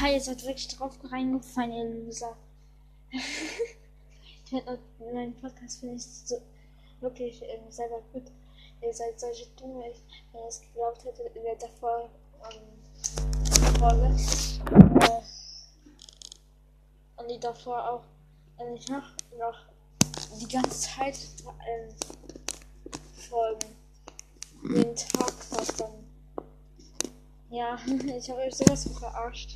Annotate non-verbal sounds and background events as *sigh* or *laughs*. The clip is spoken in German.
Hi, ihr seid wirklich drauf reingefallen, ihr Loser. ich finde meinen Podcast finde ich so wirklich ähm, selber gut. Ihr seid solche Dumme, wenn ihr es geglaubt hättet in der davor ähm, Folge. Äh, und die davor auch. Äh, und ich mach noch die ganze Zeit ähm, Folgen. Den Tag fast dann. Ja, *laughs* ich habe euch sowas von verarscht.